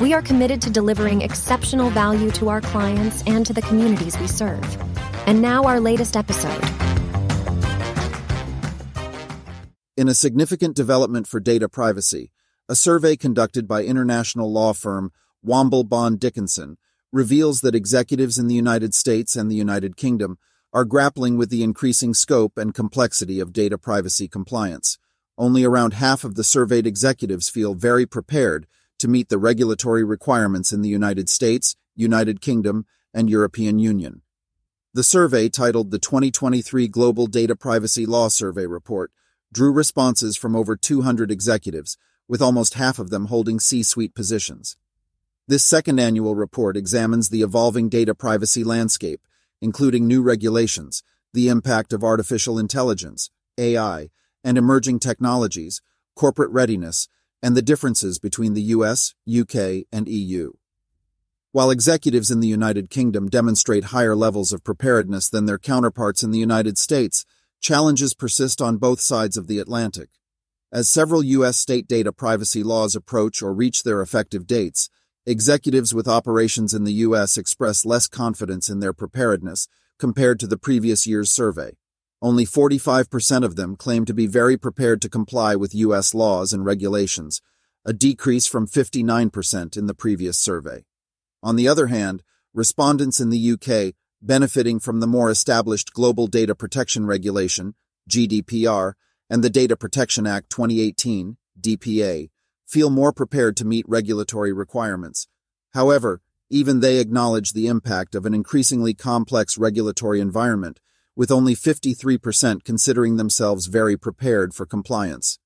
we are committed to delivering exceptional value to our clients and to the communities we serve. And now, our latest episode. In a significant development for data privacy, a survey conducted by international law firm Womble Bond Dickinson reveals that executives in the United States and the United Kingdom are grappling with the increasing scope and complexity of data privacy compliance. Only around half of the surveyed executives feel very prepared to meet the regulatory requirements in the United States, United Kingdom, and European Union. The survey, titled the 2023 Global Data Privacy Law Survey Report, drew responses from over 200 executives, with almost half of them holding C suite positions. This second annual report examines the evolving data privacy landscape, including new regulations, the impact of artificial intelligence, AI, and emerging technologies, corporate readiness, and the differences between the US, UK, and EU. While executives in the United Kingdom demonstrate higher levels of preparedness than their counterparts in the United States, challenges persist on both sides of the Atlantic. As several U.S. state data privacy laws approach or reach their effective dates, executives with operations in the U.S. express less confidence in their preparedness compared to the previous year's survey. Only 45% of them claim to be very prepared to comply with U.S. laws and regulations, a decrease from 59% in the previous survey. On the other hand, respondents in the UK, benefiting from the more established Global Data Protection Regulation, GDPR, and the Data Protection Act 2018, DPA, feel more prepared to meet regulatory requirements. However, even they acknowledge the impact of an increasingly complex regulatory environment with only 53% considering themselves very prepared for compliance.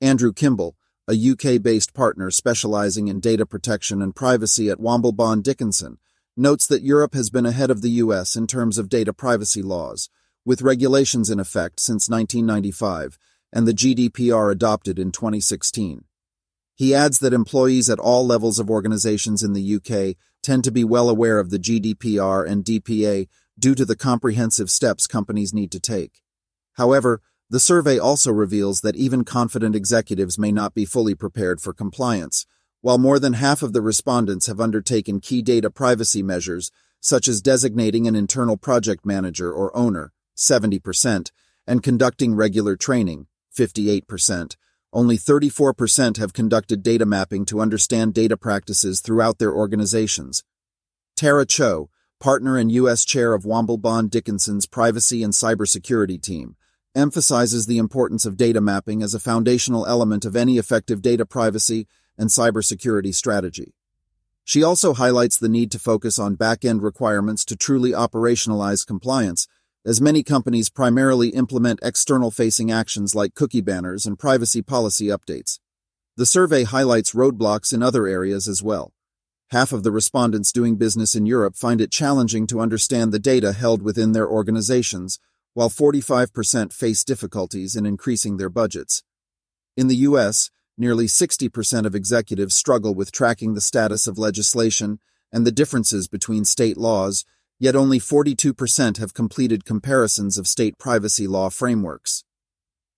Andrew Kimball, a UK based partner specializing in data protection and privacy at Womble Bond Dickinson, notes that Europe has been ahead of the US in terms of data privacy laws, with regulations in effect since 1995 and the GDPR adopted in 2016. He adds that employees at all levels of organizations in the UK tend to be well aware of the GDPR and DPA due to the comprehensive steps companies need to take. However, the survey also reveals that even confident executives may not be fully prepared for compliance, while more than half of the respondents have undertaken key data privacy measures, such as designating an internal project manager or owner, 70%, and conducting regular training, 58%. Only 34% have conducted data mapping to understand data practices throughout their organizations. Tara Cho, partner and U.S. chair of Womble Bond Dickinson's privacy and cybersecurity team, emphasizes the importance of data mapping as a foundational element of any effective data privacy and cybersecurity strategy. She also highlights the need to focus on back end requirements to truly operationalize compliance, as many companies primarily implement external facing actions like cookie banners and privacy policy updates. The survey highlights roadblocks in other areas as well. Half of the respondents doing business in Europe find it challenging to understand the data held within their organizations, while 45% face difficulties in increasing their budgets. In the U.S., nearly 60% of executives struggle with tracking the status of legislation and the differences between state laws, yet only 42% have completed comparisons of state privacy law frameworks.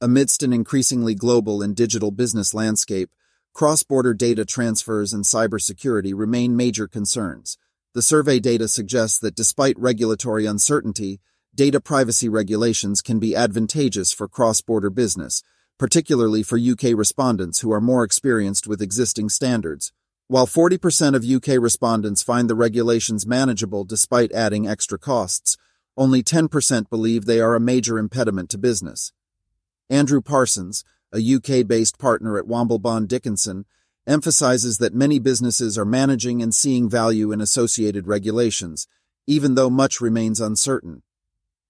Amidst an increasingly global and digital business landscape, Cross-border data transfers and cybersecurity remain major concerns. The survey data suggests that despite regulatory uncertainty, data privacy regulations can be advantageous for cross-border business, particularly for UK respondents who are more experienced with existing standards. While 40% of UK respondents find the regulations manageable despite adding extra costs, only 10% believe they are a major impediment to business. Andrew Parsons, a UK based partner at Womble Bond Dickinson, emphasizes that many businesses are managing and seeing value in associated regulations, even though much remains uncertain.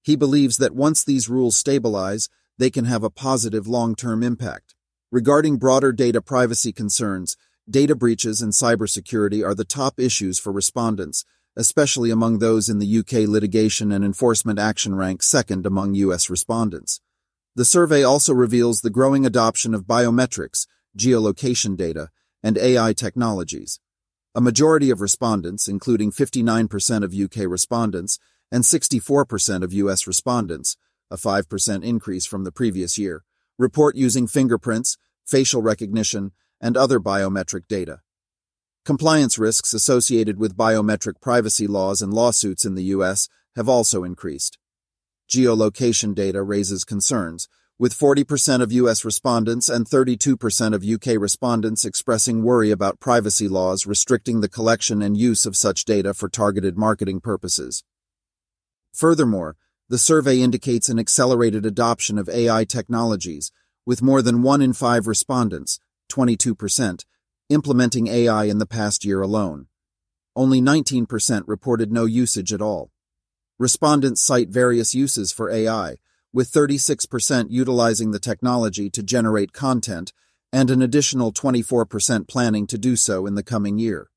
He believes that once these rules stabilize, they can have a positive long term impact. Regarding broader data privacy concerns, data breaches and cybersecurity are the top issues for respondents, especially among those in the UK litigation and enforcement action rank second among US respondents. The survey also reveals the growing adoption of biometrics, geolocation data, and AI technologies. A majority of respondents, including 59% of UK respondents and 64% of US respondents, a 5% increase from the previous year, report using fingerprints, facial recognition, and other biometric data. Compliance risks associated with biometric privacy laws and lawsuits in the U.S. have also increased. Geolocation data raises concerns, with 40% of U.S. respondents and 32% of UK respondents expressing worry about privacy laws restricting the collection and use of such data for targeted marketing purposes. Furthermore, the survey indicates an accelerated adoption of AI technologies, with more than one in five respondents, 22%, implementing AI in the past year alone. Only 19% reported no usage at all. Respondents cite various uses for AI, with 36% utilizing the technology to generate content and an additional 24% planning to do so in the coming year.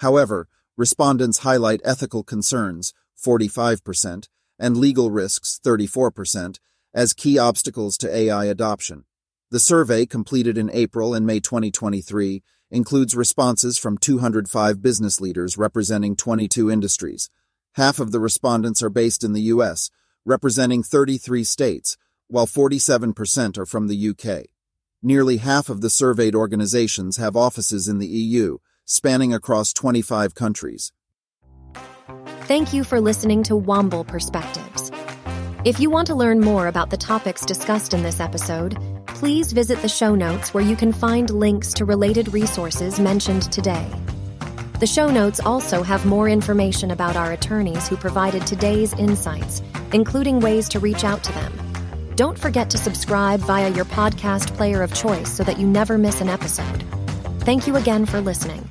However, respondents highlight ethical concerns, 45%, and legal risks, 34%, as key obstacles to AI adoption. The survey, completed in April and May 2023, includes responses from 205 business leaders representing 22 industries. Half of the respondents are based in the U.S., representing 33 states, while 47% are from the UK. Nearly half of the surveyed organizations have offices in the EU, spanning across 25 countries. Thank you for listening to Womble Perspectives. If you want to learn more about the topics discussed in this episode, please visit the show notes where you can find links to related resources mentioned today. The show notes also have more information about our attorneys who provided today's insights, including ways to reach out to them. Don't forget to subscribe via your podcast player of choice so that you never miss an episode. Thank you again for listening.